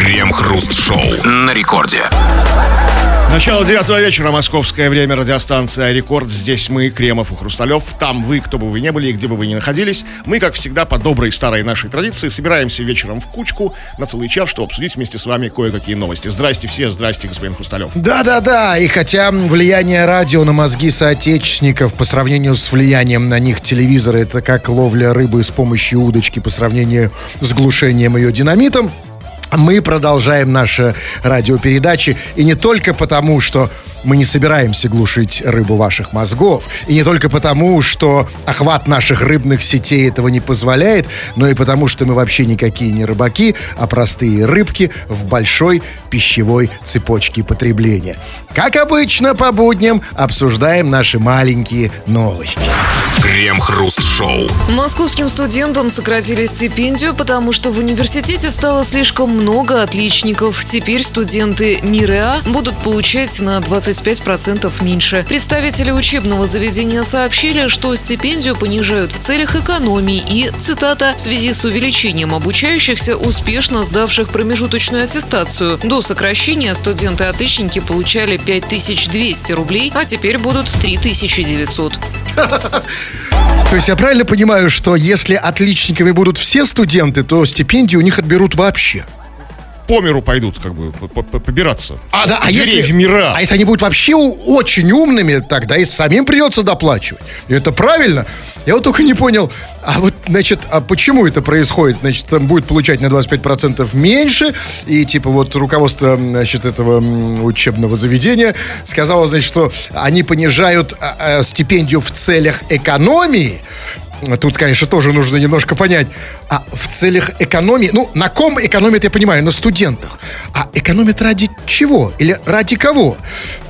Крем-хруст-шоу на рекорде. Начало девятого вечера, московское время, радиостанция «Рекорд». Здесь мы, Кремов и Хрусталев. Там вы, кто бы вы ни были и где бы вы ни находились. Мы, как всегда, по доброй старой нашей традиции, собираемся вечером в кучку на целый час, чтобы обсудить вместе с вами кое-какие новости. Здрасте все, здрасте, господин Хрусталев. Да-да-да, и хотя влияние радио на мозги соотечественников по сравнению с влиянием на них телевизора, это как ловля рыбы с помощью удочки по сравнению с глушением ее динамитом, мы продолжаем наши радиопередачи. И не только потому, что мы не собираемся глушить рыбу ваших мозгов. И не только потому, что охват наших рыбных сетей этого не позволяет, но и потому, что мы вообще никакие не рыбаки, а простые рыбки в большой пищевой цепочке потребления. Как обычно, по будням обсуждаем наши маленькие новости. Крем-хруст-шоу. Московским студентам сократили стипендию, потому что в университете стало слишком много отличников. Теперь студенты МИРЭА будут получать на 25% меньше. Представители учебного заведения сообщили, что стипендию понижают в целях экономии и, цитата, в связи с увеличением обучающихся, успешно сдавших промежуточную аттестацию. До сокращения студенты-отличники получали 5200 рублей, а теперь будут 3900. То есть я правильно понимаю, что если отличниками будут все студенты, то стипендию у них отберут вообще? По миру пойдут, как бы, по- по- побираться. А, да, а если, мира. а если они будут вообще очень умными, тогда и самим придется доплачивать. И это правильно. Я вот только не понял, а вот, значит, а почему это происходит? Значит, там будет получать на 25% меньше, и, типа, вот руководство, значит, этого учебного заведения сказало, значит, что они понижают а, а, стипендию в целях экономии, Тут, конечно, тоже нужно немножко понять. А в целях экономии... Ну, на ком экономят, я понимаю, на студентах. А экономят ради чего? Или ради кого?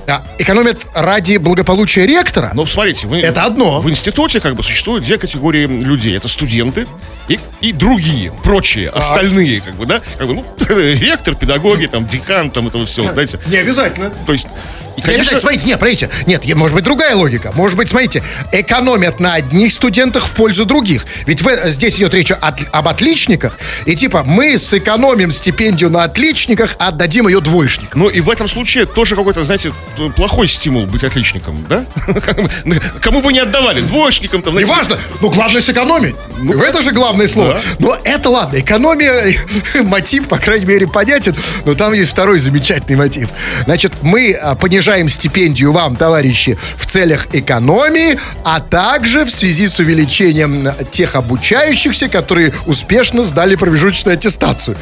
А, экономят ради благополучия ректора? Ну, смотрите, вы, Это одно. В институте как бы существуют две категории людей. Это студенты и, и другие, прочие, остальные, как бы, да? Как бы, ну, ректор, педагоги, там, декан, там, это все, знаете. Не обязательно. То есть, и, Не обязательно. Смотрите, нет, смотрите. Нет, может быть другая логика. Может быть, смотрите, экономят на одних студентах в пользу других. Ведь в- здесь идет речь от- об отличниках. И типа, мы сэкономим стипендию на отличниках, а отдадим ее двоечникам. Ну и в этом случае тоже какой-то, знаете, плохой стимул быть отличником, да? Кому бы не отдавали, двоечникам там. знаете, Неважно, ну главное сэкономить. в это же главное слово. Да. Но это ладно, экономия, мотив, по крайней мере, понятен. Но там есть второй замечательный мотив. Значит, мы а, понижаем стипендию вам, товарищи, в целях экономии, а также в связи с увеличением тех обучающихся, которые успешно сдали промежуточную аттестацию.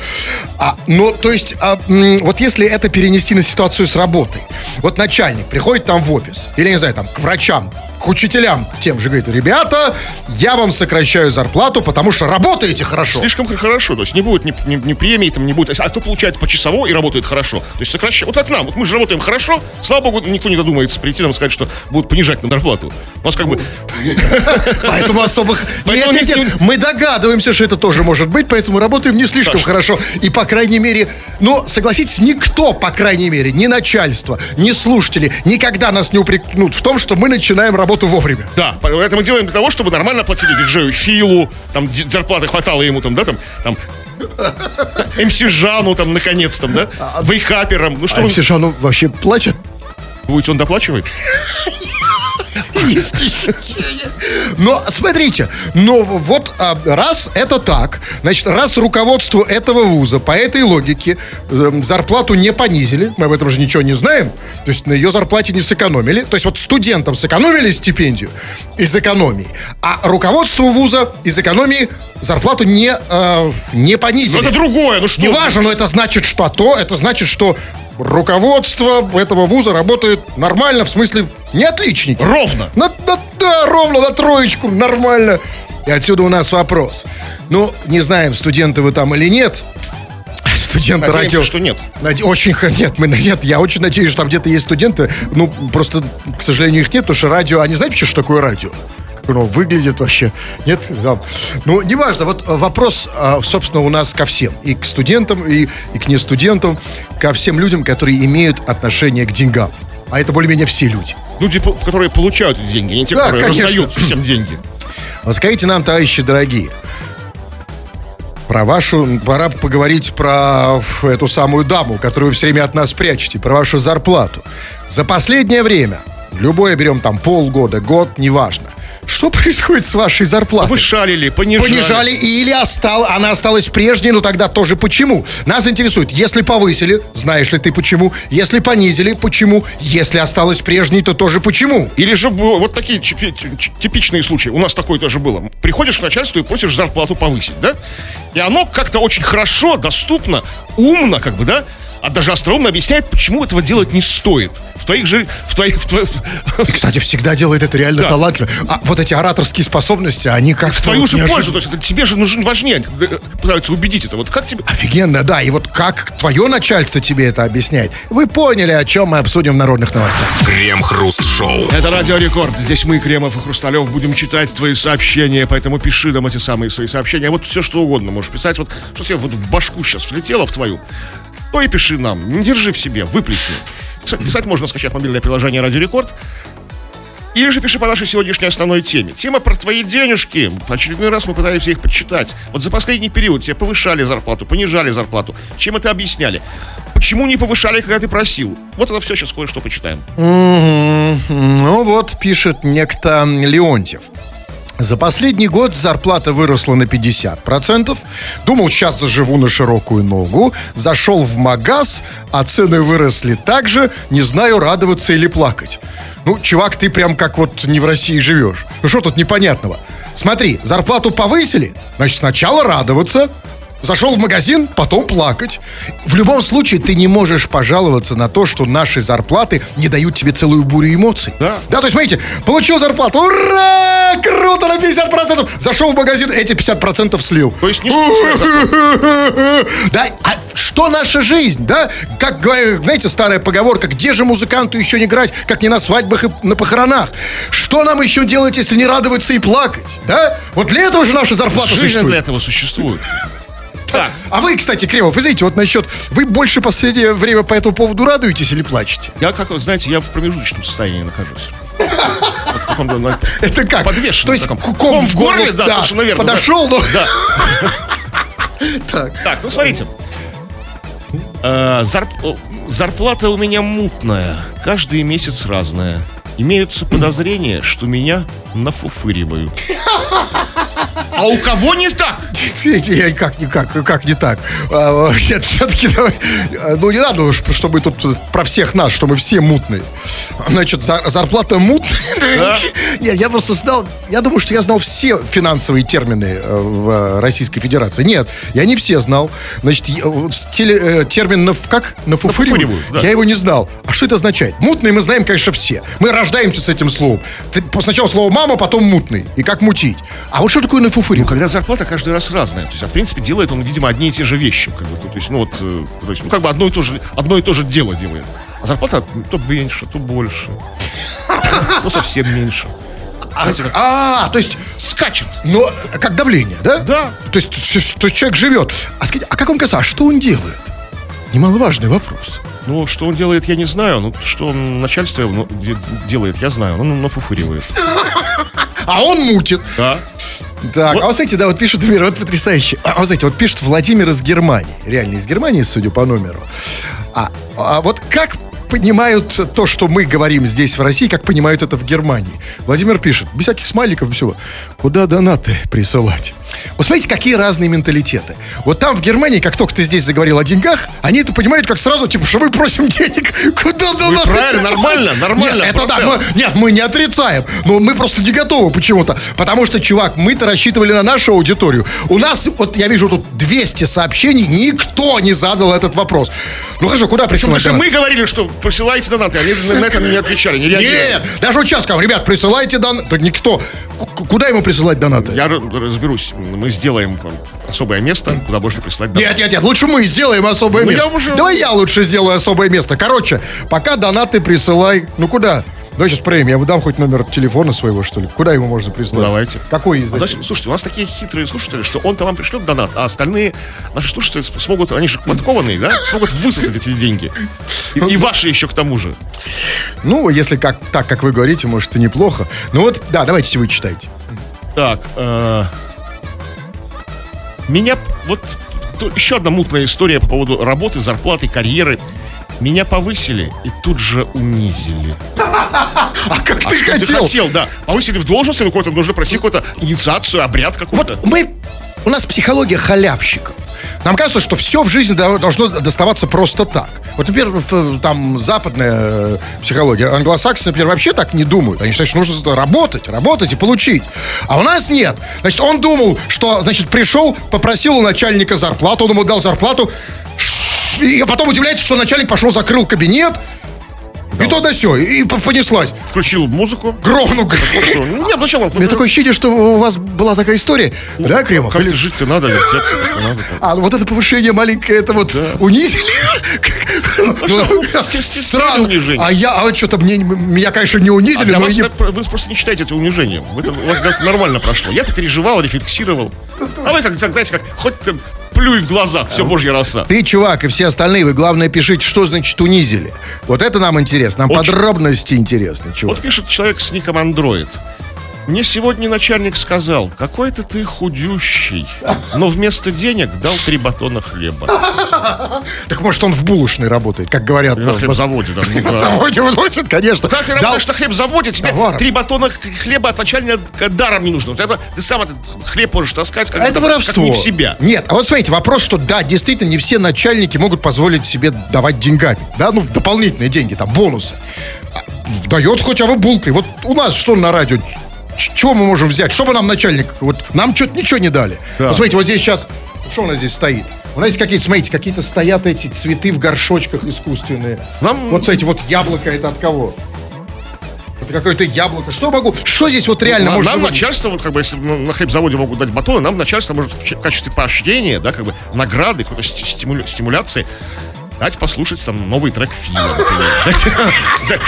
А, ну, то есть, а, вот если это перенести на ситуацию с работой. Вот начальник приходит там в офис, или, не знаю, там, к врачам, к учителям, тем же, говорит, ребята, я вам сокращаю зарплату, потому что работаете хорошо. Слишком хорошо, то есть не будет ни, ни- ни премии, там не будет, а кто получает почасово и работает хорошо. То есть сокращать, вот как нам, вот мы же работаем хорошо, слава богу, никто не додумается прийти нам сказать, что будут понижать на зарплату. У нас как бы, Поэтому особых... Нет, нет, не- нет, мы догадываемся, что это тоже может быть, поэтому работаем не слишком хорошо. И, по крайней мере, ну, согласитесь, никто, по крайней мере, ни начальство, ни слушатели никогда нас не упрекнут в том, что мы начинаем работу вовремя. да, это мы делаем для того, чтобы нормально платили диджею Филу, там зарплаты хватало ему там, да, там, там, МС Жану, там, наконец, там, да, вейхаперам, ну что, А он, Мсишану вообще платят? будете, он доплачивает? Есть ощущение. Но смотрите, но вот а, раз это так, значит, раз руководству этого вуза по этой логике э, зарплату не понизили, мы об этом же ничего не знаем, то есть на ее зарплате не сэкономили, то есть вот студентам сэкономили стипендию из экономии, а руководству вуза из экономии зарплату не, э, не понизили. Ну это другое, ну что? Неважно, но это значит что? А то это значит, что руководство этого вуза работает нормально, в смысле не отличники. Ровно. На- на- да, ровно на троечку, нормально. И отсюда у нас вопрос. Ну, не знаем, студенты вы там или нет. Студенты Надеемся, радио... что нет. Наде- Очень нет, мы нет, я очень надеюсь, что там где-то есть студенты. Ну, просто, к сожалению, их нет, потому что радио. Они знаете, что такое радио? Как оно выглядит вообще? Нет? Да. Ну, неважно. Вот э, вопрос, а, собственно, у нас ко всем. И к студентам, и, и к нестудентам, ко всем людям, которые имеют отношение к деньгам. А это более-менее все люди. Люди, по- которые получают эти деньги, а не те, Да, которые конечно. раздают всем деньги. Вот скажите нам, товарищи дорогие, Про вашу... Пора поговорить про эту самую даму, которую вы все время от нас прячете, про вашу зарплату. За последнее время, любое берем там полгода, год, неважно, что происходит с вашей зарплатой? Повышали, понижали. Понижали или остал, она осталась прежней, но тогда тоже почему? Нас интересует, если повысили, знаешь ли ты почему? Если понизили, почему? Если осталась прежней, то тоже почему? Или же вот такие типичные случаи. У нас такое тоже было. Приходишь к начальству и просишь зарплату повысить, да? И оно как-то очень хорошо, доступно, умно, как бы, да? А даже остроумно объясняет, почему этого делать не стоит. В твоих же... В твоих, в твоих- И, кстати, всегда делает это реально Да. талантливо. А вот эти ораторские способности, они как-то... в твою вот же неожиданно- пользу. То есть это тебе же нужен важнее. э, Пытаются убедить это. Вот как тебе... Офигенно, да. И вот как твое начальство тебе это объясняет? Вы поняли, о чем мы обсудим в народных новостях. Крем-хруст-шоу. Это Радио Рекорд. Здесь мы, Кремов и Хрусталев, будем читать твои сообщения, поэтому пиши нам эти самые свои сообщения. Вот все, что угодно можешь писать. Вот что тебе вот в башку сейчас влетело в твою, то и пиши нам. Не держи в себе, выплесни. Писать- можно, скачав мобильное приложение Радио Рекорд. Или же пиши по нашей сегодняшней основной теме. Тема про твои денежки. В очередной раз мы пытаемся их подсчитать. Вот за последний период тебе повышали зарплату, понижали зарплату. Чем это объясняли? Почему не повышали, когда ты просил? Вот это все сейчас кое-что почитаем. Мгм. Ну вот, пишет некто Леонтьев. За последний год зарплата выросла на 50%. Думал, сейчас заживу на широкую ногу. Зашел в магаз, а цены выросли так же. Не знаю, радоваться или плакать. Ну, чувак, ты прям как вот не в России живешь. Ну, что тут непонятного? Смотри, зарплату повысили, значит, сначала радоваться, Зашел в магазин, потом плакать. В любом случае, ты не можешь пожаловаться на то, что наши зарплаты не дают тебе целую бурю эмоций. Да. Да, то есть, смотрите, получил зарплату, ура, круто, на 50%. Зашел в магазин, эти 50% слил. То есть не. Да, а что наша жизнь, да? Как, знаете, старая поговорка, где же музыканту еще не играть, как не на свадьбах и на похоронах? Что нам еще делать, если не радоваться и плакать, да? Вот для этого же наша зарплата Жизнь существует. для этого существует. Так, А вы, кстати, Кремов, вы знаете, вот насчет... Вы больше последнее время по этому поводу радуетесь или плачете? я как, вот, знаете, я в промежуточном состоянии нахожусь. На- Это как? Подвешен То есть ком, в горле, да, совершенно верно, Подошел, но... Да. Так. Так, ну смотрите. Э, Зарплата у меня мутная. Каждый месяц разная. Имеются подозрения, что меня нафуфыривают. А у кого не так? Видите, я как, как не так. А, Нет, все-таки давай, а, ну не надо уж, чтобы тут про всех нас, что мы все мутные. Значит, за- зарплата мутная. Да. Нет, я просто знал, я думаю, что я знал все финансовые термины э, в э, Российской Федерации. Нет, я не все знал. Значит, теле- э, термин на, как? Нафуфыривают? Нафуфыривают, да. Я его не знал. А что это означает? Мутный мы знаем, конечно, все. Мы рождаемся с этим словом. Ты- Сначала слово мама, потом мутный. И как мутить. А вот что такое нафуфыривать? Когда зарплата каждый раз разная. То есть, а в принципе, делает он, видимо, одни и те же вещи. Как бы, то есть, ну вот, э, то есть, ну, как бы одно и то же, одно и то же дело делает. А зарплата то меньше, то больше. То совсем меньше. Как А, то есть скачет. Но как давление, да? Да. То есть, то есть человек живет. А, скажите, а как вам кажется, а что он делает? Немаловажный вопрос. Ну, что он делает, я не знаю. Ну, что начальство ну, де- делает, я знаю. Ну, нафуфыривает. А он мутит. Да. Так, Вот. а вот знаете, да, вот пишет, например, вот потрясающе. А вот знаете, вот пишет Владимир из Германии. Реально из Германии, судя по номеру. А, а вот как понимают то, что мы говорим здесь, в России, как понимают это в Германии? Владимир пишет, без всяких смайликов, без всего. Куда донаты присылать? Вот смотрите, какие разные менталитеты. Вот там в Германии, как только ты здесь заговорил о деньгах, они это понимают как сразу, типа, что мы просим денег. Куда донаты правильно, присылать? нормально, нормально, Нет, это да, мы- нет, мы не отрицаем, но мы просто не готовы почему-то. Потому что, чувак, мы-то рассчитывали на нашу аудиторию. У нас, вот я вижу тут 200 сообщений, никто не задал этот вопрос. Ну хорошо, куда Потому присылать что донат? мы говорили, что присылайте донаты, они на это не отвечали, не реагировали. Нет, даже участкам, ребят, присылайте донаты. Так никто. Куда ему присылать донаты? Я разберусь. Мы сделаем особое место, куда можно прислать донаты. Нет, нет, нет, лучше мы сделаем особое Ну, я место. уже- Давай я лучше сделаю особое место. Короче, пока донаты присылай. Ну куда? Давай сейчас проверим. Я выдам хоть номер телефона своего, что ли. Куда ему можно прислать? Давайте. Какой А язык? дальше, слушайте, у нас такие хитрые слушатели, что он-то вам пришлет донат, а остальные наши слушатели смогут, они же подкованные, да, смогут высосать эти деньги. И, и ваши еще к тому же. Ну, если как, так, как вы говорите, может, и неплохо. Ну вот, да, давайте вы читайте. Так, э, меня, вот еще одна мутная история по поводу работы, зарплаты, карьеры. Меня повысили и тут же унизили. А как ты Ты хотел? хотел, да. Повысили в должности, ну какой-то нужно пройти какую-то инициацию, обряд какой-то. Вот мы... У нас психология халявщиков. Нам кажется, что все в жизни до- должно доставаться просто так. Вот, например, в- там западная э, психология, англосаксы, например, вообще так не думают. Они считают, что нужно работать, работать и получить. А у нас нет. Значит, он думал, что, значит, пришел, попросил у начальника зарплату, он ему дал зарплату, и потом удивляется, что начальник пошел, закрыл кабинет, и то да сё, и понеслась. Включил музыку. Громно. Нет, сначала... У меня такое ощущение, что у вас была такая история, да, Кремов? Как Или- то жить-то надо, вертеться надо. А, ну вот это повышение маленькое, это вот унизили? Ну, естественно, Странно. унижение. А я, а что-то мне, меня, конечно, не А унизили, для но вас не- вы просто не считаете это унижением. Это- у вас нормально прошло. Я-то переживал, рефлексировал. А вы, как, знаете, как хоть плюй в глаза, все божья роса. Ты, чувак, и все остальные, вы, главное, пишите, что значит унизили. Вот это нам интересно, нам Очень. подробности интересны, чувак. Вот пишет человек с ником Андроид. Мне сегодня начальник сказал, какой-то ты худющий, но вместо денег дал три батона хлеба. Так может он в булочной работает, как говорят. На хлебзаводе, да. ну На заводе выносят, конечно. Как ты работаешь на хлебзаводе, тебе три батона хлеба от начальника даром не нужно. Ты сам хлеб можешь таскать, как, это воровство. не в себя. Нет, а вот смотрите, вопрос, что да, действительно, не все начальники могут позволить себе давать деньгами. Да, ну, дополнительные деньги, там, бонусы. А, Дает хотя бы булкой. Вот у нас что на радио? Чего мы можем взять? Что бы нам начальник? Вот нам что-то ничего не дали. Да. Вот смотрите, вот здесь сейчас, что у нас здесь стоит? У нас есть какие-то, смотрите, какие-то стоят эти цветы в горшочках искусственные. Нам- Вот, смотрите, вот яблоко это от кого? Это какое-то яблоко. Что могу? Что здесь вот реально Нам, можно... нам начальство, вот как бы, если на хлебзаводе могут дать батоны, нам начальство может в качестве поощрения, да, как бы награды, какой-то ст- стимуля- стимуляции дать послушать там новый трек Фила, например.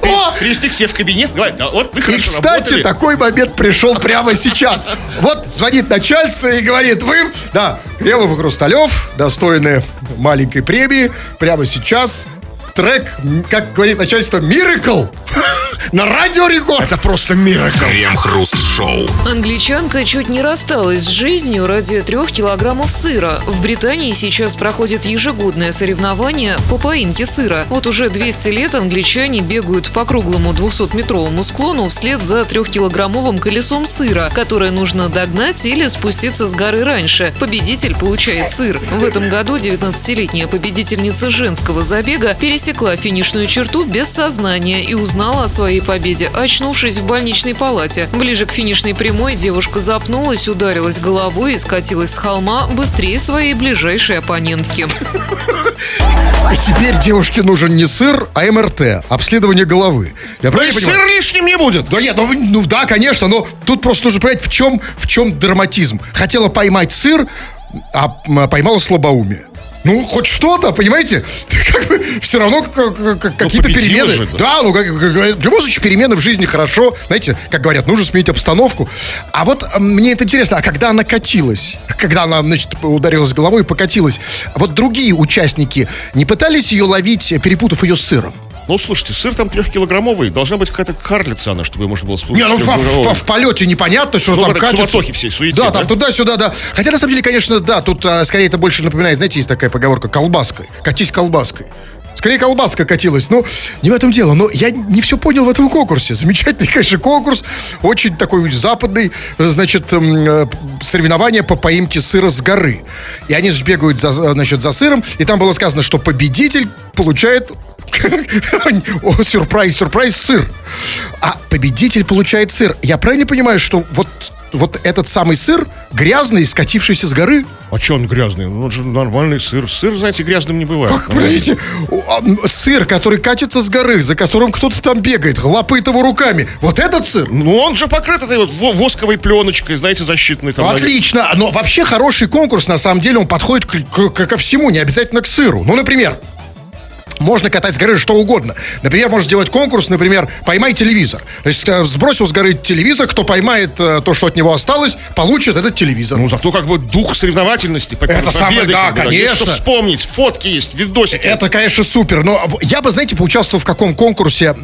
Привести к себе в кабинет, вот вы И, хорошо кстати, такой момент пришел прямо сейчас. Вот звонит начальство и говорит, вы, да, Кремов и Хрусталев, достойны маленькой премии, прямо сейчас трек, как говорит начальство, Miracle на радио Рекорд. Это просто миракл. Крем-хруст-шоу. Англичанка чуть не рассталась с жизнью ради трех килограммов сыра. В Британии сейчас проходит ежегодное соревнование по поимке сыра. Вот уже 200 лет англичане бегают по круглому 200-метровому склону вслед за трехкилограммовым колесом сыра, которое нужно догнать или спуститься с горы раньше. Победитель получает сыр. В этом году 19-летняя победительница женского забега пересекла финишную черту без сознания и узнала о своей победе, очнувшись в больничной палате. Ближе к финишной прямой девушка запнулась, ударилась головой и скатилась с холма быстрее своей ближайшей оппонентки. И теперь девушке нужен не сыр, а МРТ, обследование головы. Я То правильно есть понимаю? сыр лишним не будет. Да нет, ну, ну да, конечно, но тут просто нужно понять, в чем, в чем драматизм. Хотела поймать сыр, а м, поймала слабоумие. Ну, хоть что-то, понимаете? Как бы все равно как- какие-то перемены. же, да. да, ну, как, в любом случае, перемены в жизни хорошо. Знаете, как говорят, нужно сменить обстановку. А вот мне это интересно, а когда она катилась, когда она, значит, ударилась головой и покатилась, вот другие участники не пытались ее ловить, перепутав ее с сыром? Ну, слушайте, сыр там трехкилограммовый, должна быть какая-то карлица она, чтобы ее можно было спустить. Не, ну в, в- в полете непонятно, что Ну, там катится. всей, суете, Да, да? там туда-сюда, да. Хотя, на самом деле, конечно, да, тут а, скорее это больше напоминает, знаете, есть такая поговорка, колбаской. Катись колбаской. Скорее колбаска катилась. Ну, не в этом дело. Но я не все понял в этом конкурсе. Замечательный, конечно, конкурс. Очень такой западный, э, значит, э, соревнование по поимке сыра с горы. И они же бегают за, значит, за сыром. И там было сказано, что победитель получает сюрприз, сюрприз, сыр. А победитель получает сыр. Я правильно понимаю, что вот, вот этот самый сыр грязный, скатившийся с горы? А что он грязный? Ну, он же нормальный сыр. Сыр, знаете, грязным не бывает. Как, подождите, а, сыр, который катится с горы, за которым кто-то там бегает, лапает его руками. Вот этот сыр? Ну, он же покрыт этой вот во- восковой пленочкой, знаете, защитной. Там, Отлично. Но вообще хороший конкурс, на самом деле, он подходит к- к- ко всему, не обязательно к сыру. Ну, например, можно катать с горы что угодно. Например, можно сделать конкурс, например, поймай телевизор. То есть э, сбросил с горы телевизор, кто поймает э, то, что от него осталось, получит этот телевизор. Ну, зато как бы дух соревновательности. Это победы, самое, да, бы, есть конечно. Что вспомнить, фотки есть, видосики. Это, конечно, супер. Но я бы, знаете, поучаствовал в каком конкурсе?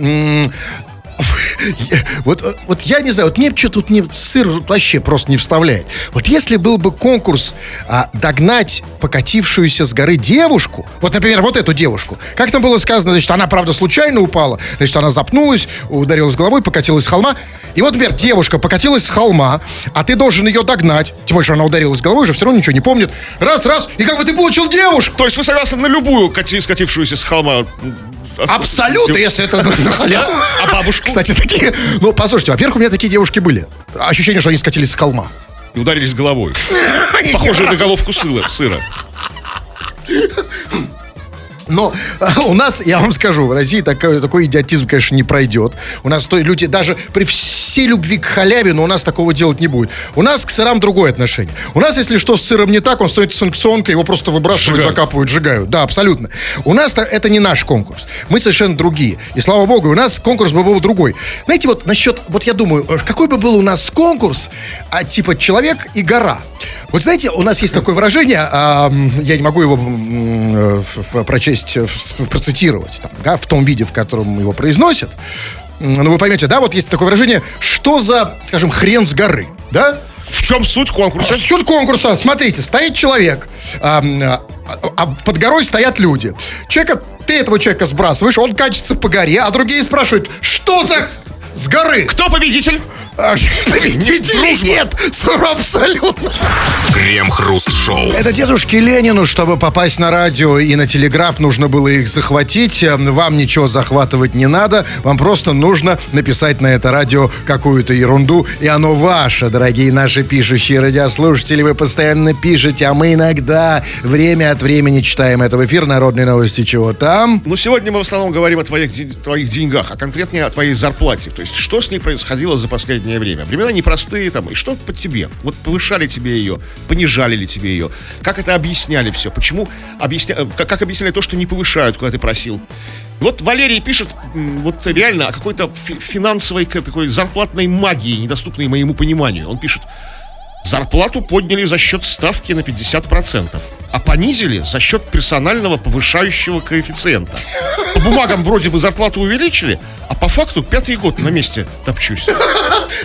Вот, вот я не знаю, вот мне что тут не, сыр вообще просто не вставляет. Вот если был бы конкурс а, догнать покатившуюся с горы девушку, вот, например, вот эту девушку, как там было сказано, значит, она, правда, случайно упала, значит, она запнулась, ударилась головой, покатилась с холма, и вот, например, девушка покатилась с холма, а ты должен ее догнать, тем более, что она ударилась головой, уже все равно ничего не помнит, раз, раз, и как бы ты получил девушку. То есть вы согласны на любую кати- скатившуюся с холма? Абсолютно, если это на халяву. А бабушку? Кстати, такие... Ну, послушайте, во-первых, у меня такие девушки были. Ощущение, что они скатились с холма. И ударились головой. Похоже на головку сыра. Но у нас, я вам скажу, в России такой, такой идиотизм, конечно, не пройдет. У нас то, люди, даже при всей любви к халяве, но у нас такого делать не будет. У нас к сырам другое отношение. У нас, если что с сыром не так, он стоит санкционкой, его просто выбрасывают, Сжигают. закапывают, сжигают. Да, абсолютно. У нас это не наш конкурс. Мы совершенно другие. И слава богу, у нас конкурс бы был другой. Знаете, вот насчет, вот я думаю, э, какой бы был у нас конкурс, а, типа человек и гора. Вот знаете, у нас есть такое выражение, а, я не могу его м, э, прочесть, э, в- процитировать, там, да, в том виде, в котором его произносят. М, Ну, вы поймете, да, вот есть такое выражение, что за, скажем, хрен с горы, да? В чем суть конкурса? Счет конкурса. Смотрите, стоит человек, а, а, а под горой стоят люди. Человека, ты этого человека сбрасываешь, он качется по горе, а другие спрашивают, что за с горы? Кто победитель? А, Победителей нет, Сур, абсолютно. Крем-хруст-шоу. Это дедушке Ленину, чтобы попасть на радио и на телеграф, нужно было их захватить. Э, Вам ничего захватывать не надо. Вам просто нужно написать на это радио какую-то ерунду, и оно ваше, дорогие наши пишущие радиослушатели. Вы постоянно пишете, а мы иногда время от времени читаем это в эфир. Народные новости чего там. Ну, сегодня мы в основном говорим о твоих, твоих деньгах, а конкретнее о твоей зарплате. То есть, что с ней происходило за последнее время. Времена непростые там, и что по тебе? Вот повышали тебе ее, понижали ли тебе ее? Как это объясняли все? Почему объясня... э, как, объясняли то, что не повышают, куда ты просил? Вот Валерий пишет вот реально о какой-то фи- финансовой такой зарплатной магии, недоступной моему пониманию. Он пишет, Зарплату подняли за счет ставки на 50%, а понизили за счет персонального повышающего коэффициента. По бумагам вроде бы зарплату увеличили, а по факту пятый год на месте топчусь.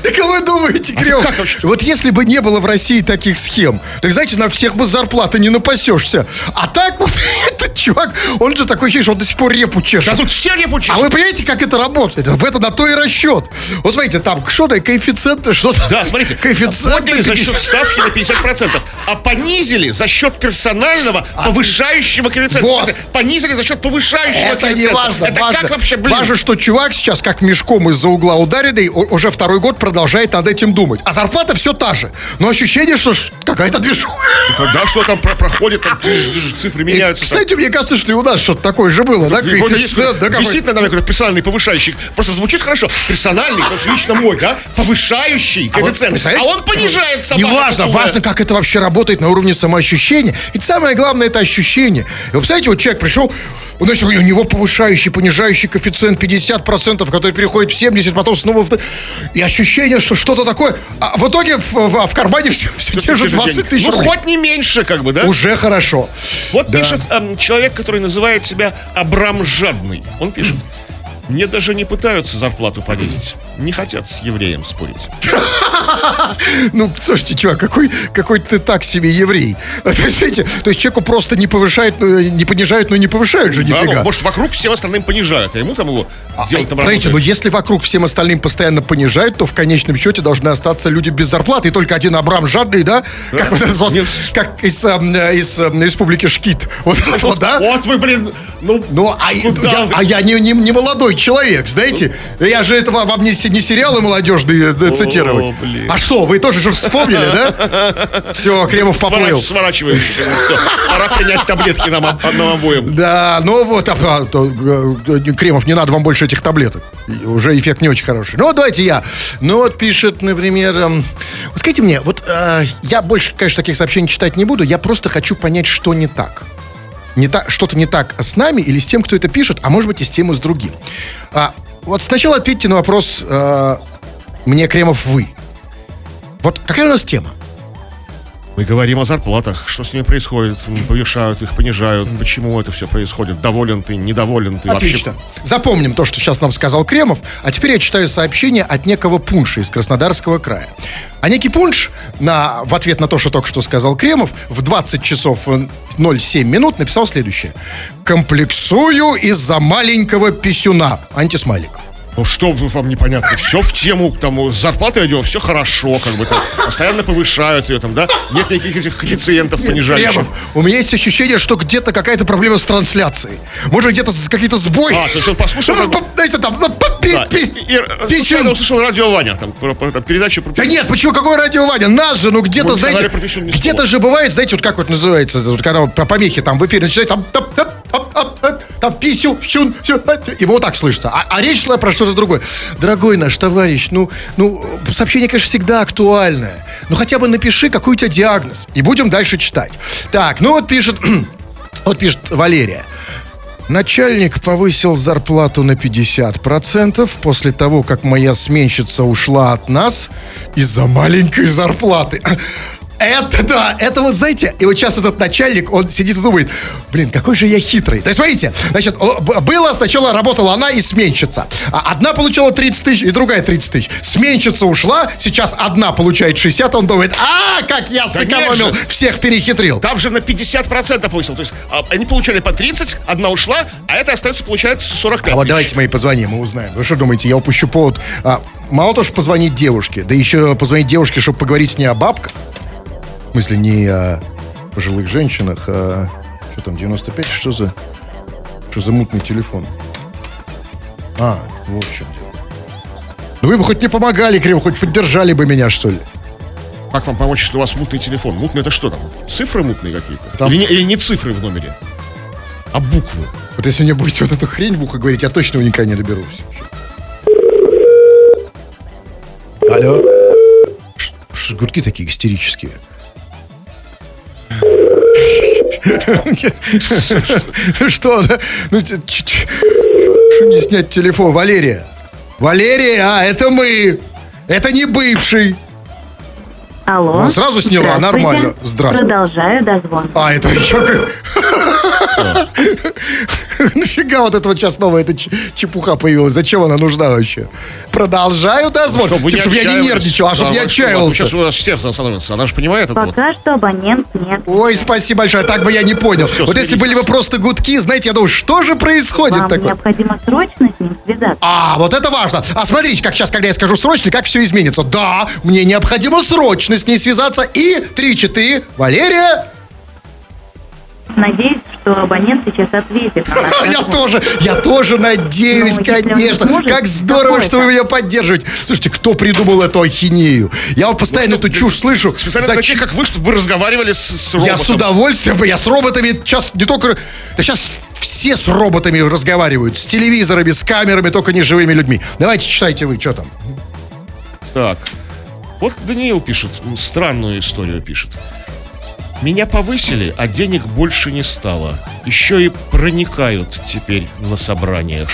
Так а вы думаете, А вообще? вот если бы не было в России таких схем, так знаете, на всех бы зарплаты не напасешься. А так вот чувак, он же такой ощущение, что он до сих пор репу чешет. Да тут все репучи. А вы понимаете, как это работает? В это на то и расчет. Вот смотрите, там что-то, коэффициенты, что-то. Да, смотрите, коэффициенты. подняли за счет 50. ставки на 50%, а понизили за счет персонального повышающего коэффициента. Вот. Понизили за счет повышающего Это не коэффициента. важно, Это важно. как вообще, блин? Важно, что чувак сейчас как мешком из-за угла ударенный, уже второй год продолжает над этим думать. А зарплата все та же. Но ощущение, что какая-то движуха. Да, что там про- проходит, там цифры И, меняются. там. Кстати, мне кажется, что и у нас что-то такое же было, да? И вот Коэффициент, да, висит нами какой-то персональный повышающий. Просто звучит хорошо. Персональный, то есть лично мой, да? Повышающий А вот, коэффициент. А, представляете, он понижает собаку. Неважно, важно, как это вообще работает на уровне самоощущения. Ведь самое главное это ощущение. И вот представляете, вот человек пришел, он, значит, у него повышающий, понижающий коэффициент 50%, который переходит в 70%, потом снова в... И ощущение, что что-то такое. А в итоге в, в- в кармане все, все те же 20 тысяч Ну, хоть не меньше, как бы, да? Уже хорошо. Вот Да. пишет эм, человек, который называет себя Абрам Жадный. Он пишет. Мне даже не пытаются зарплату понизить. Не хотят с евреем спорить. Ну, слушайте, чувак, какой, какой ты так себе еврей. То есть, знаете, то есть человеку просто не повышают, ну, не понижают, но не повышают же Да, нифига. ну, может, вокруг всем остальным понижают, а ему там его делать там Смотрите, но работает. если вокруг всем остальным постоянно понижают, то в конечном счете должны остаться люди без зарплаты. И только один Абрам жадный, да? Как, вот этот вот, как из, э, из эм, республики Шкит. Вот этот вот, да? Вот вы, блин, ну, Ну, а, Куда я, а я не, не, не молодой человек, знаете? Я же это вам, не, не сериалы молодежные э, цитировать. блин. А что, вы тоже же вспомнили, да? Все, Кремов поплыл. сворач- сворачиваемся. Все, пора принять таблетки нам, нам обоим. Да, ну вот, а, а, э, Кремов, не надо вам больше этих таблеток. Уже эффект не очень хороший. Ну, вот давайте я. Ну, вот пишет, например... эм, вот скажите мне, вот э, я больше, конечно, таких сообщений читать не буду, я просто хочу понять, что не так. Не так, что-то не так с нами или с тем, кто это пишет, а может быть и с тем, и с другим. А, вот сначала ответьте на вопрос э, «Мне, Кремов, вы». Вот какая у нас тема? Мы говорим о зарплатах. Что с ними происходит? Повышают их, понижают. Почему это все происходит? Доволен ты, недоволен ты? Отлично. Вообще... Запомним то, что сейчас нам сказал Кремов. А теперь я читаю сообщение от некого Пунша из Краснодарского края. А некий Пунш на, в ответ на то, что только что сказал Кремов, в 20 часов 07 минут написал следующее. «Комплексую из-за маленького писюна». Антисмайлик. Ну что вам непонятно? Все в тему, там, зарплата идет, все хорошо, как бы там, постоянно повышают ее там, да? Нет никаких этих коэффициентов понижающих. У меня есть ощущение, что где-то какая-то проблема с трансляцией. Может, где-то какие-то сбои. А, то есть он послушал... Ну, знаете, там, да, и, случайно услышал радио Ваня, там, про, про, там передачу про Да нет, почему, какой радио Ваня? Нас же, ну где-то, знаете, где-то же бывает, знаете, вот как вот называется, вот, когда по помехи там в эфире начинает, там, там, там, там писю, щун, все, ему вот так слышится. А, а речь шла про что-то другое. Дорогой наш товарищ, ну, ну, сообщение, конечно, всегда актуальное. Ну, хотя бы напиши, какой у тебя диагноз. И будем дальше читать. Так, ну вот пишет, вот пишет Валерия. Начальник повысил зарплату на 50% после того, как моя сменщица ушла от нас из-за маленькой зарплаты. Это да, это вот, знаете, и вот сейчас этот начальник, он сидит и думает, блин, какой же я хитрый. То есть, смотрите, значит, было сначала работала она и сменщица. А одна получила 30 тысяч, и другая 30 тысяч. Сменщица ушла, сейчас одна получает 60, он думает, а, как я сэкономил, да всех перехитрил. Там же на 50% повысил. То есть, а, они получали по 30, одна ушла, а это остается, получается, 45 А вот давайте мы и позвоним, мы узнаем. Вы что думаете, я упущу повод? А, мало того, что позвонить девушке, да еще позвонить девушке, чтобы поговорить с ней о бабках смысле, не о пожилых женщинах, а... Что там, 95? Что за... Что за мутный телефон? А, в общем дело. Ну вы бы хоть не помогали, Криво, хоть поддержали бы меня, что ли. Как вам помочь, если у вас мутный телефон? Мутный это что там? Цифры мутные какие-то? Там... Или, не, или не цифры в номере, а буквы? Вот если мне будете вот эту хрень в ухо говорить, я точно никогда не доберусь. Алло? Что гудки такие истерические? Что? Ну, что не снять телефон? Валерия. Валерия, а, это мы. Это не бывший. Алло. Она сразу сняла, нормально. Здравствуйте. Продолжаю дозвон. А, это еще. Нафига вот это вот сейчас новая эта чепуха появилась? Зачем она нужна вообще? Продолжаю дозвон. Чтобы, чтобы я не нервничал, а чтобы не отчаивался. Сейчас у нас сердце остановится. Она же понимает это. Пока что абонент нет. Ой, спасибо большое. Так бы я не понял. Вот если были бы просто гудки, знаете, я думаю, что же происходит Вам такое? необходимо срочно с ним связаться. А, вот это важно. А смотрите, как сейчас, когда я скажу срочно, как все изменится. Да, мне необходимо срочно с ней связаться. И 3-4. Валерия, Надеюсь, что абонент сейчас ответит на Я тоже, я тоже надеюсь, ну, конечно. Сможет, как здорово, что вы меня поддерживаете. Слушайте, кто придумал эту ахинею? Я вот постоянно ну, эту чушь слышу. Специально Зач... таких, как вы, чтобы вы разговаривали с, с роботом. Я с удовольствием, я с роботами сейчас не только... Да сейчас все с роботами разговаривают, с телевизорами, с камерами, только не живыми людьми. Давайте читайте вы, что там. Так, вот Даниил пишет, странную историю пишет. Меня повысили, а денег больше не стало. Еще и проникают теперь на собраниях.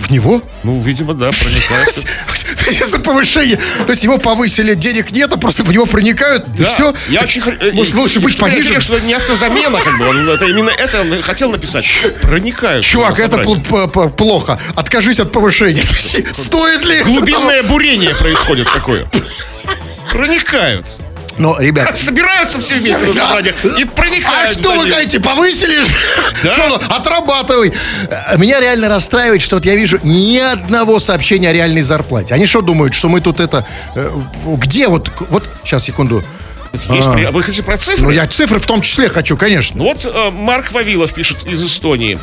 В него? Ну, видимо, да, проникают. За повышение. То есть его повысили, денег нет, а просто в него проникают, да. и все. Я очень... Э, Может, лучше быть пониже? что не автозамена, как бы. Он, это именно это он хотел написать. Проникают. Чувак, это плохо. Откажись от повышения. Стоит ли? Глубинное бурение происходит такое. Проникают. Но, ребят... Собираются все вместе на собраниях и проникают. А что вы говорите, повысили? Что, отрабатывай. Меня реально расстраивает, что вот я вижу ни одного сообщения о реальной зарплате. Они что думают, что мы тут это... Э, где вот... Вот, сейчас, секунду. Есть, а, вы хотите про цифры? Ну, я цифры в том числе хочу, конечно. Вот э, Марк Вавилов пишет из Эстонии.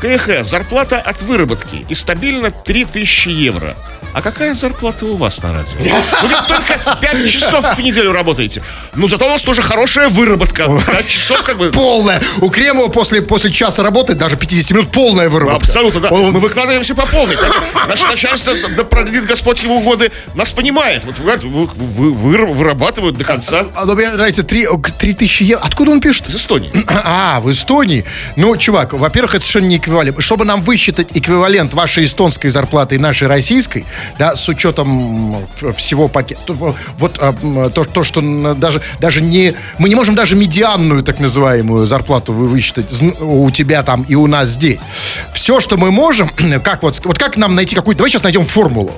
КХ, зарплата от выработки и стабильно 3000 евро. А какая зарплата у вас на радио? Вы ведь только 5 часов в неделю работаете. Ну, зато у нас тоже хорошая выработка. 5 часов как бы... Полная. У Кремова после, после часа работы, даже 50 минут, полная выработка. Абсолютно, да. Он... Мы выкладываемся по полной. Наше начальство, да продлит Господь его годы, нас понимает. Вот вы, вы, вы, вырабатывают до конца. А, ну, мне нравится 3, 3 тысячи евро. Откуда он пишет? Из Эстонии. А, в Эстонии. Ну, чувак, во-первых, это совершенно не эквивалент. Чтобы нам высчитать эквивалент вашей эстонской зарплаты и нашей российской, да, с учетом всего пакета. Вот а, то, то, что даже, даже не... Мы не можем даже медианную, так называемую, зарплату вы- высчитать у тебя там и у нас здесь. Все, что мы можем, как вот, вот как нам найти какую-то... Давай сейчас найдем формулу.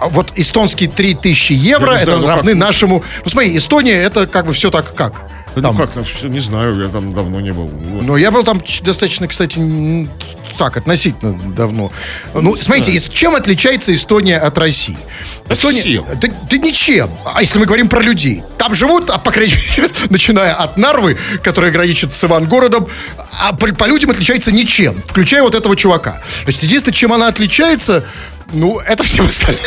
А Вот эстонские 3000 евро, это знаю, ну равны как? нашему... Ну смотри, Эстония, это как бы все так как? Ну Там. как там, не знаю, я там давно не был. Вот. Ну, я был там достаточно, кстати, так, относительно давно. Ну, смотрите, из- чем отличается Эстония от России? Да всем. Да, да ничем. А если мы говорим про людей? Там живут, а, по крайней мере, начиная от Нарвы, которая граничит с Ивангородом, а по, по людям отличается ничем, включая вот этого чувака. Значит, единственное, чем она отличается, ну, это всем остальным.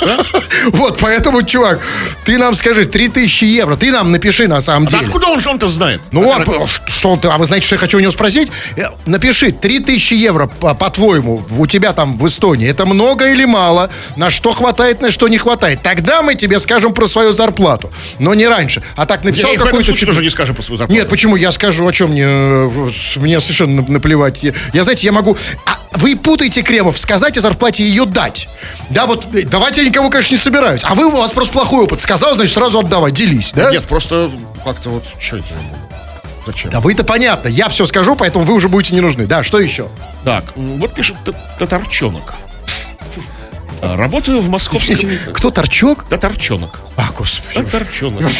Вот, поэтому, чувак, ты нам скажи, 3000 евро, ты нам напиши на самом А да деле. откуда он что-то знает? Ну, ш- что ты, а вы знаете, что я хочу у него спросить? Э, Напиши, 3000 евро, по- по-твоему, у тебя там в Эстонии, это много или мало? На что хватает, на что не хватает? Тогда мы тебе скажем про свою зарплату. Но не раньше. А так Я написал какую-то... фигню. тоже не скажем по своему зарплату. Нет, почему? Я скажу, о чем мне... э, Мне совершенно нап- наплевать. Я, я, знаете, я могу... А вы путаете, Кремов, сказать о зарплате ее дать. Да, вот давать я никому, конечно, не собираюсь. А вы, у вас просто плохой опыт. Сказал, значит, сразу отдавай, делись, да? Нет, просто как-то вот, что это? Зачем? Да вы-то понятно. Я все скажу, поэтому вы уже будете не нужны. Да, что еще? Так, вот пишет Татарчонок. А, Работаю в московском... Кто торчок? Татарчонок. А, господи. Татарчонок.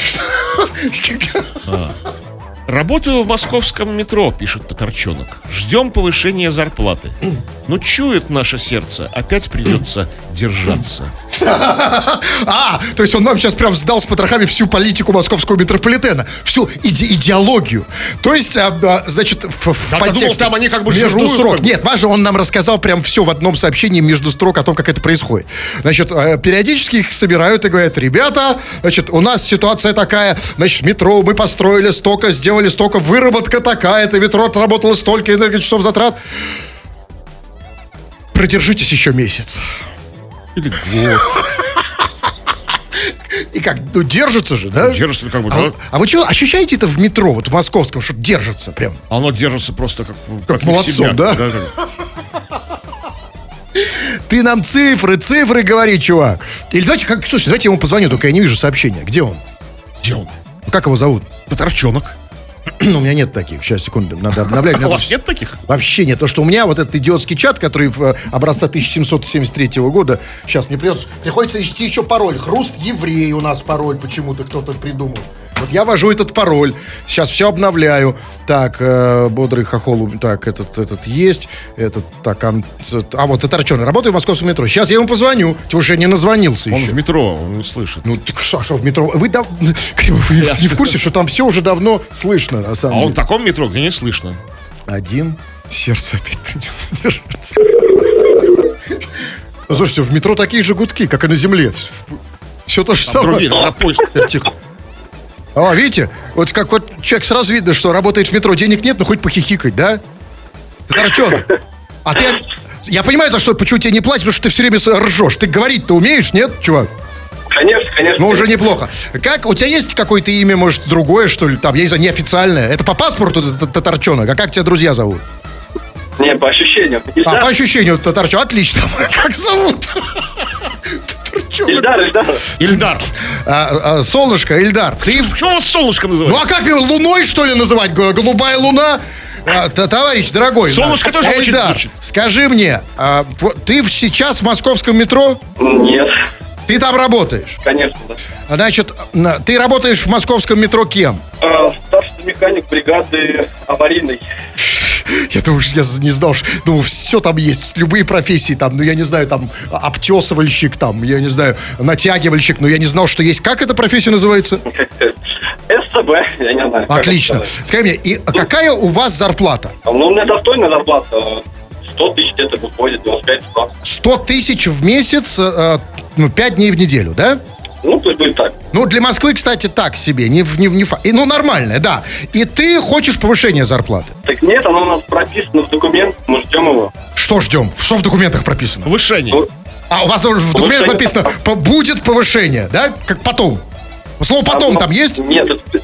А. Работаю в московском метро, пишет Татарчонок. Ждем повышения зарплаты. Но чует наше сердце, опять придется держаться. А, то есть он нам сейчас прям сдал с потрохами всю политику московского метрополитена. Всю иде- идеологию. То есть, а, а, значит, в, в Я-то думал, подтексте там они как бы между строк. как бы. Нет, важно, он нам рассказал прям все в одном сообщении между строк о том, как это происходит. Значит, э, периодически их собирают и говорят, ребята, значит, у нас ситуация такая, значит, метро мы построили столько, сделали столько, выработка такая-то, метро отработало столько энергочасов затрат. Продержитесь еще месяц. Или год. И как, ну, держится же, да? Держится как бы, А, да? вы- а вы что, ощущаете это в метро, вот в московском, что держится прям? Оно держится просто как... Как не в молодцом, себя. да? как- Ты нам цифры, цифры говори, чувак. Или давайте, как, слушай, давайте я ему позвоню, только я не вижу сообщения. Где он? Где он? Ну, Как его зовут? Татарчонок. Ну, у меня нет таких. Сейчас, секунду, надо обновлять. У Надо- вас нет таких? Вообще нет. То, что у меня вот этот идиотский чат, который в э, образца 1773 года, сейчас мне придется, приходится вести еще пароль. Хруст еврей у нас пароль почему-то кто-то придумал. Вот я ввожу этот пароль. Сейчас все обновляю. Так, э, бодрый хохол. Так, этот, этот есть. Этот, так, ан- а вот Татарчон. Работаю в московском метро. Сейчас я ему позвоню. Потому что я не назвонился Он еще. в метро, он не слышит. Ну, так что, что в метро? Вы, дав- Кремов, вы не, не в курсе, что там все уже давно слышно, на А самом он в деле? таком метро, где не слышно. Один. Сердце опять придется держаться. Слушайте, в метро такие же гудки, как и на земле. Все то же Там самое. другие, на поезд. Тихо. А, видите? Вот как вот человек сразу видно, что работает в метро, денег нет, но хоть похихикать, да? Татарчонок. А ты... Я понимаю, за что, почему тебе не платят, потому что ты все время ржешь. Ты говорить-то умеешь, нет, чувак? Конечно, конечно. Ну, уже неплохо. Как, у тебя есть какое-то имя, может, другое, что ли, там, я не знаю, неофициальное? Это по паспорту Татарчонок? А как тебя друзья зовут? Не, по ощущениям. А, по ощущению Татарчонок. Отлично. Как зовут? Ильдар, Ильдар. Ильдар. А, а, солнышко, Ильдар, ты... Почему вас солнышком Ну, называют? а как его, луной, что ли, называть? Голубая луна? А, товарищ дорогой. Солнышко да. тоже звучит. скажи мне, а, ты сейчас в московском метро? Нет, Ты там работаешь? конечно, да. Значит, на- ты работаешь в московском метро кем? Старший механик бригады аварийной. Я думаю, я не знал, что, думаю, все там есть, любые профессии там, ну, я не знаю, там, обтесывальщик, там, я не знаю, натягивальщик, но я не знал, что есть. Как эта профессия называется? СЦБ, я не знаю. Отлично. это. Скажи мне, и какая у вас зарплата? Ну, у меня достойная зарплата. 100 тысяч где-то выходит, 25 100. 100 тысяч в месяц, э, ну, 5 дней в неделю, да? Ну, пусть будет так. Ну, для Москвы, кстати, так себе, не, не, не фа- и, Ну, нормальное, да. И ты хочешь повышения зарплаты. Так нет, оно у нас прописано в документ, мы ждем его. Что ждем? Что в документах прописано? Повышение. Ну, А у вас в документах Повышение. написано, по- будет повышение, да? Как потом. Слово потом оно- там есть? Нет, это-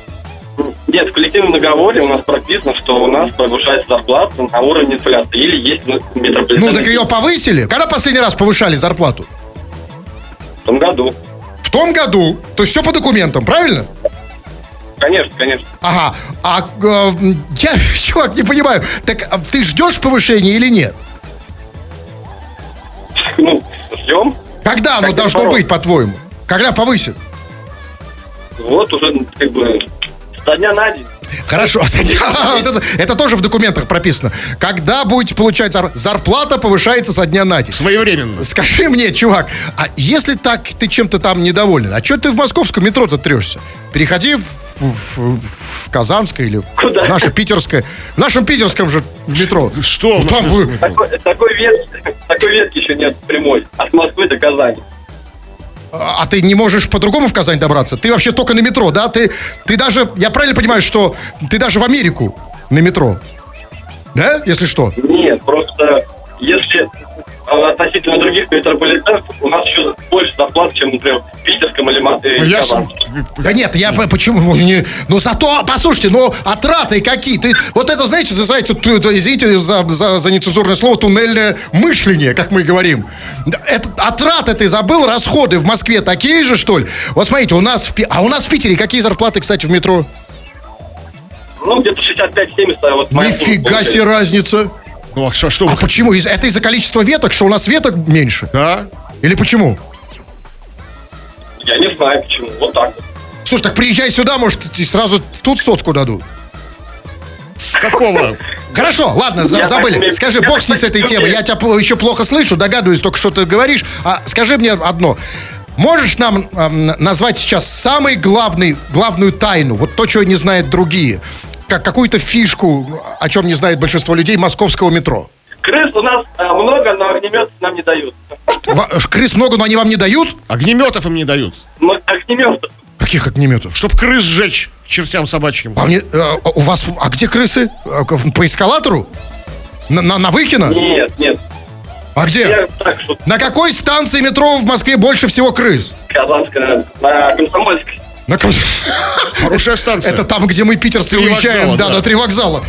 нет, в коллективном договоре у нас прописано, что у нас повышается зарплата на уровне инфляции. Или есть метрополитен. Ну, так ее повысили. Когда последний раз повышали зарплату? В том году. Том году. То есть все по документам, правильно? Конечно, конечно. Ага. А э, я, чувак, не понимаю. Так а ты ждешь повышения или нет? Ну, ждем. Когда оно должно наоборот. быть, по-твоему? Когда повысят? Вот уже как бы со дня на день. Хорошо. Вот это, это тоже в документах прописано. Когда будете получать зар- зарплата, повышается со дня на день. Своевременно. Скажи мне, чувак, а если так ты чем-то там недоволен, а что ты в московском метро-то трешься? Переходи в, в- в Казанское или Куда? в наше питерское. В нашем питерском же метро. Что? Ну, там вы- Такой, такой, ветки, такой ветки еще нет прямой. От Москвы до Казани. А ты не можешь по-другому в Казань добраться? Ты вообще только на метро, да? Ты, ты даже, я правильно понимаю, что ты даже в Америку на метро? Да, если что? Нет, просто если относительно других метрополитенов, у нас еще больше зарплат, чем, например, в Питерском или Мо- э, Ну, я. Да нет, я по- почему ну, не... Ну зато, послушайте, ну отраты какие? Ты, вот это, знаете, называется, извините за, за, за нецензурное слово, туннельное мышление, как мы говорим. Это, отраты ты забыл, расходы в Москве такие же, что ли? Вот смотрите, у нас в, а у нас в Питере какие зарплаты, кстати, в метро? Ну, где-то 65-70, а вот... Нифига себе разница. Ну, а что, что А вы почему? Из- Это из-за количества веток, что у нас веток меньше? Да? Или почему? Я не знаю почему. Вот так вот. Слушай, так приезжай сюда, может, и сразу тут сотку дадут. С какого? Хорошо, ладно, за- забыли. Скажи, бог с ней с этой умею. Я тебя еще плохо слышу, догадываюсь только, что ты говоришь. А скажи мне одно. Можешь нам эм, назвать сейчас самый главный, главную тайну, вот то, чего не знают другие, как какую-то фишку, о чем не знает большинство людей московского метро? Крыс у нас а, много, но огнемет нам не дают. Ва- Крыс много, но они вам не дают? Огнеметов им не дают. Но огнемет Каких огнеметов? Чтоб крыс сжечь чертям собачьим. А, мне, э, у вас, а где крысы? К- По эскалатору? На, на, на Выхино? Нет, нет. А где? Я так, что На какой станции метро в Москве больше всего крыс? Казанская, на Комсомольской. На ком- Хорошая станция. Это там, где мы, питерцы, Три уезжаем, вокзала, да, да. на три вокзала.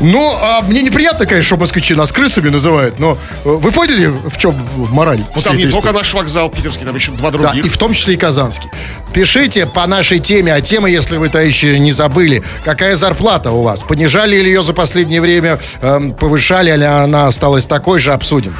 Ну, а мне неприятно, конечно, что москвичи нас крысами называют, но э, вы поняли, в чем мораль? Ну, там не только истории? наш вокзал питерский, там еще два Да, других. и в том числе и казанский. Пишите по нашей теме, а тема, если вы-то еще не забыли, какая зарплата у вас? Понижали ли ее за последнее время, эм, повышали ли она осталась такой же, обсудим.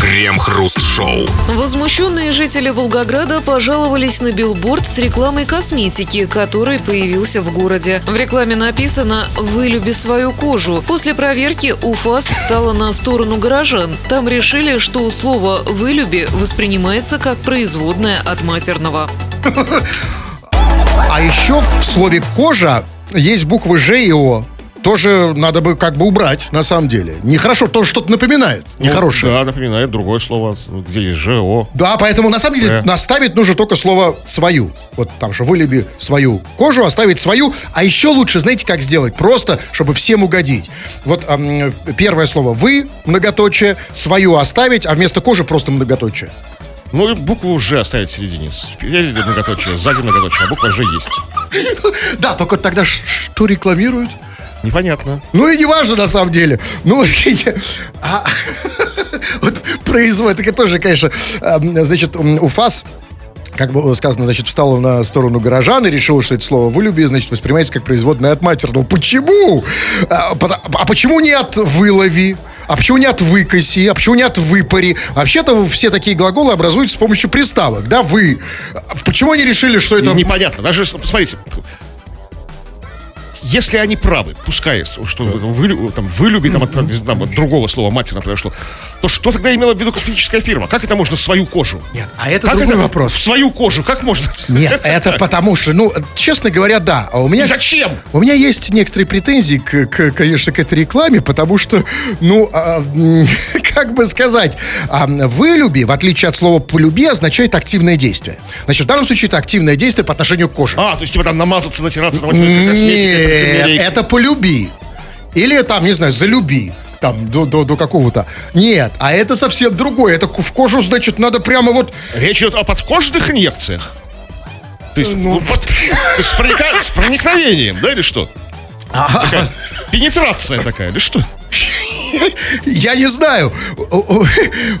Крем-хруст-шоу. Возмущенные жители Волгограда пожаловались на билборд с рекламой косметики, который появился в городе. В рекламе написано «Вылюби свою кожу». После проверки УФАС встала на сторону горожан. Там решили, что слово «вылюби» воспринимается как производное от матерного. А еще в слове «кожа» есть буквы «Ж» и «О». Тоже надо бы как бы убрать, на самом деле. Нехорошо, тоже что-то напоминает. Ну, Нехорошее. Да, напоминает другое слово, где есть ЖО. Да, поэтому на самом деле Э. наставить нужно только слово свою. Вот там же вылюби свою кожу, оставить свою. А еще лучше, знаете, как сделать? Просто, чтобы всем угодить. Вот ам, первое слово вы, многоточие, свою оставить, а вместо кожи просто многоточие. Ну и букву Ж оставить в середине. Спереди многоточие, сзади многоточие, а буква Ж есть. Да, только тогда что рекламируют? Непонятно. Ну и не важно на самом деле. Ну, вот а, вот производит, это тоже, конечно, ам, значит, м, УФАС как бы сказано, значит, встала на сторону горожан и решила, что это слово «вылюби», значит, воспринимается как производное от матерного. Почему? А, а почему не от «вылови»? А почему не от «выкоси»? А почему не от «выпари»? Вообще-то все такие глаголы образуются с помощью приставок, да, «вы». Почему они решили, что это... Непонятно. Даже, посмотрите, если они правы, пускай, что вы, там, вылюби там, от, там, от другого слова матерно произошло, то что тогда имела в виду косметическая фирма? Как это можно в свою кожу? Нет, а это Как другой это вопрос. В свою кожу, как можно? Нет, это потому что, ну, честно говоря, да. А у меня... Зачем? У меня есть некоторые претензии, к, к- конечно, к этой рекламе, потому что, ну, а, как бы сказать, а, вылюби, в отличие от слова полюби, означает активное действие. Значит, в данном случае это активное действие по отношению к коже. А, то есть типа там намазаться, натираться, там, Нет, это полюби. Или там, не знаю, залюби. Там, до, до, до какого-то. Нет, а это совсем другое. Это в кожу, значит, надо прямо вот... Речь идет о подкожных инъекциях. То есть, Ну, ну, под- то есть с, проника- с проникновением, да, или что? Такая пенетрация такая, или что? Я не знаю.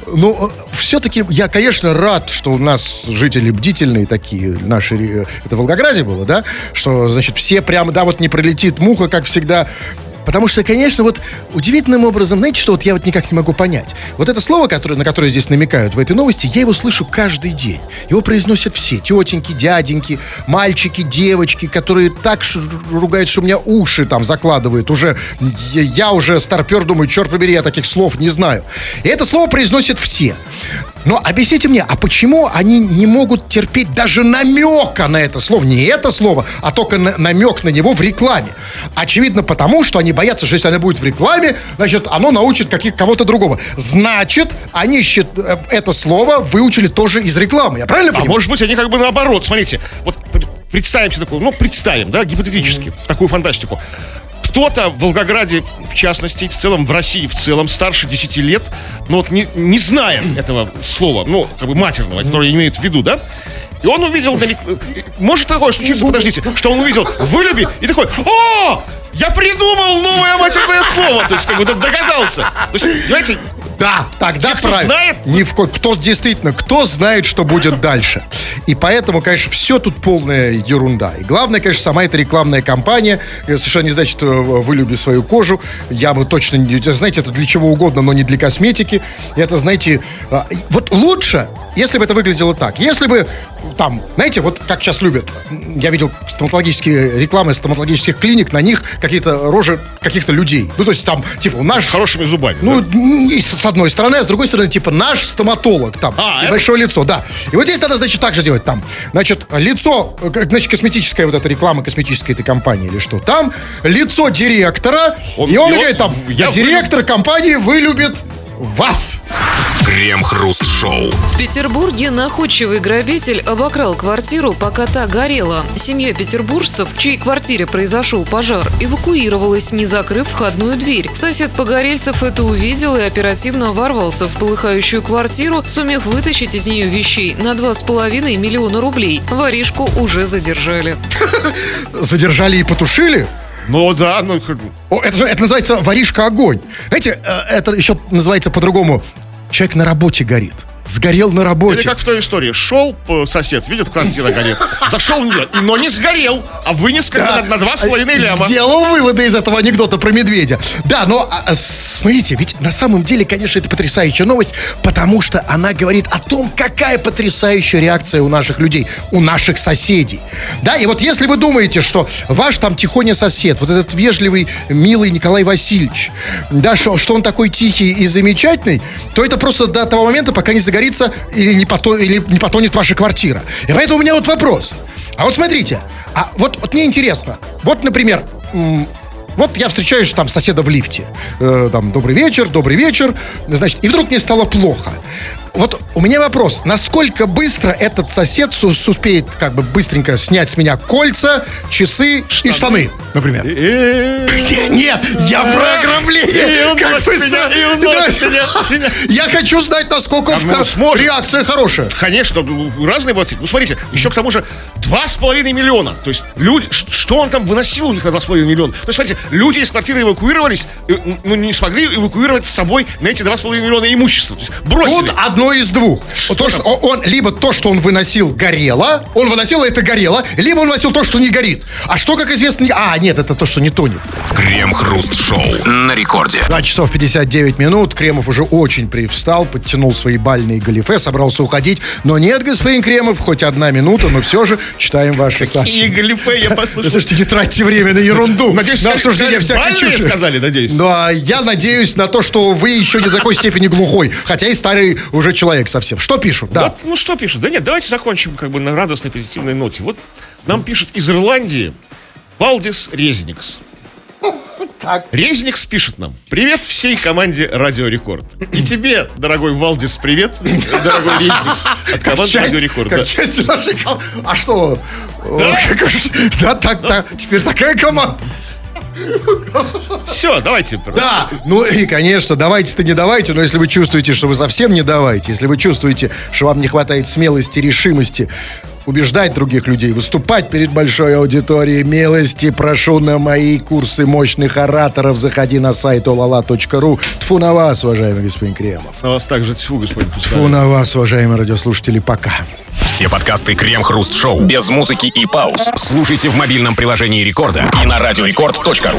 Но все-таки я, конечно, рад, что у нас жители бдительные такие, наши, ре- это в Волгограде было, да? Что, значит, все прямо, да, вот не пролетит муха, как всегда. Потому что, конечно, вот удивительным образом, знаете, что вот я вот никак не могу понять. Вот это слово, которое, на которое здесь намекают в этой новости, я его слышу каждый день. Его произносят все. Тетеньки, дяденьки, мальчики, девочки, которые так ругают, что у меня уши там закладывают. Уже, я уже старпер, думаю, черт побери, я таких слов не знаю. И это слово произносят все. Но объясните мне, а почему они не могут терпеть даже намека на это слово? Не это слово, а только на- намек на него в рекламе. Очевидно потому, что они боятся, что если оно будет в рекламе, значит, оно научит каких, кого-то другого. Значит, они счит- э, это слово выучили тоже из рекламы. Я правильно А понимаю? может быть, они как бы наоборот. Смотрите, вот представим себе такую, ну, представим, да, гипотетически, такую фантастику. Кто-то в Волгограде, в частности, в целом в России, в целом, старше 10 лет, ну вот не, не знает этого слова, ну, как бы матерного, которое имеет в виду, да? И он увидел, на рек- может такое случиться, подождите, что он увидел «вылюби» и такой «О, я придумал новое матерное слово!» То есть, как бы догадался. То есть, понимаете, Да, тогда Те, кто правильно. знает- Ни в ко- кто действительно, кто знает, что будет дальше. И поэтому, конечно, все тут полная ерунда. И главное, конечно, сама эта рекламная кампания. Совершенно не значит, э, вылюби свою кожу. Я бы точно не... Знаете, это для чего угодно, но не для косметики. Это, знаете, а, вот лучше, если бы это выглядело так. Если бы там, знаете, вот как сейчас любят, я видел стоматологические рекламы стоматологических клиник, на них какие-то рожи каких-то людей. Ну, то есть там, типа, наш с хорошими зубами. ну, да? и с с одной стороны, а с другой стороны, типа, наш стоматолог там. А, и это- большое лицо, да. И вот здесь надо, значит, так же делать там. Значит, лицо, э, значит, косметическая вот эта реклама косметической этой компании или что. Там лицо директора, Он- и он и он- говорит там, я директор компании вылюбит вас. Крем-хруст-шоу. В Петербурге находчивый грабитель обокрал квартиру, пока та горела. Семья петербуржцев, в чьей квартире произошел пожар, эвакуировалась, не закрыв входную дверь. Сосед Погорельцев это увидел и оперативно ворвался в полыхающую квартиру, сумев вытащить из нее вещей на 2,5 миллиона рублей. Воришку уже задержали. Задержали и потушили. Ну да, ну О, это же это называется воришка огонь. Знаете, э, это еще называется по-другому. Человек на работе горит. Сгорел на Или работе. как в той истории. Шел п- сосед, видит, квартира горит. Зашел нет, но не сгорел, а вынес как бы на, на два с половиной ляма. Сделал выводы из этого анекдота про медведя. Да, но а, а, смотрите, ведь на самом деле, конечно, это потрясающая новость, потому что она говорит о том, какая потрясающая реакция у наших людей, у наших соседей. Да, и вот если вы думаете, что ваш там тихоня сосед, вот этот вежливый, милый Николай Васильевич, да, что, что он такой тихий и замечательный, то это просто до того момента, пока не загорится или не, пото- или не потонет ваша квартира. И поэтому у меня вот вопрос. А вот смотрите, а вот, вот мне интересно, вот, например, вот я встречаюсь там соседа в лифте. Э, там, добрый вечер, добрый вечер. Значит, и вдруг мне стало плохо. Вот у меня вопрос. Насколько быстро этот сосед успеет как бы быстренько снять с меня кольца, часы и штаны, например? Нет, я про ограбление. Как быстро-. Я хочу знать, насколько А, ну, реакция хорошая. Конечно, ну, разные бывают. Ну, смотрите, еще к тому же два с половиной миллиона. То есть люди, что он там выносил у них на два с половиной миллиона? То есть, смотрите, люди из квартиры эвакуировались, э, ну, не смогли эвакуировать с собой на эти два с половиной миллиона имущества. То есть, бросили. Тут одно из двух. то, что он, либо то, что он выносил, горело, он выносил, а это горело, либо он выносил то, что не горит. А что, как известно, не... А, нет, это то, что не тонет. Крем-хруст-шоу. На рекорде. 2 часов 59 минут. Кремов уже очень привстал, подтянул свои бальные галифе, собрался уходить. Но нет, господин Кремов, хоть одна минута, но все же читаем ваши И сообщения. галифе я послушал. Слушайте, не тратьте время на ерунду. Надеюсь, на обсуждение всякой чуши. сказали, надеюсь. Ну, а я надеюсь на то, что вы еще не до такой степени глухой, хотя и старый уже человек совсем. Что пишут? Да. Вот, ну что пишут? Да нет, давайте закончим как бы на радостной позитивной ноте. Вот нам пишет из Ирландии Валдис Резникс. Так. Резникс пишет нам. Привет всей команде Радио Рекорд. И тебе, дорогой Валдис, привет, дорогой Резникс от команды Радио Рекорд. как да. часть нашей ком- А что? Уж- Да, так, так. Теперь такая команда. Все, давайте. Да, ну и, конечно, давайте-то не давайте, но если вы чувствуете, что вы совсем не давайте, если вы чувствуете, что вам не хватает смелости, решимости, убеждать других людей, выступать перед большой аудиторией. Милости прошу на мои курсы мощных ораторов. Заходи на сайт olala.ru. Тфу на вас, уважаемый господин Кремов. На вас также тьфу, господин Тфу на вас, уважаемые радиослушатели. Пока. Все подкасты Крем-Хруст Шоу без музыки и пауз. Слушайте в мобильном приложении Рекорда и на радиорекорд.ру.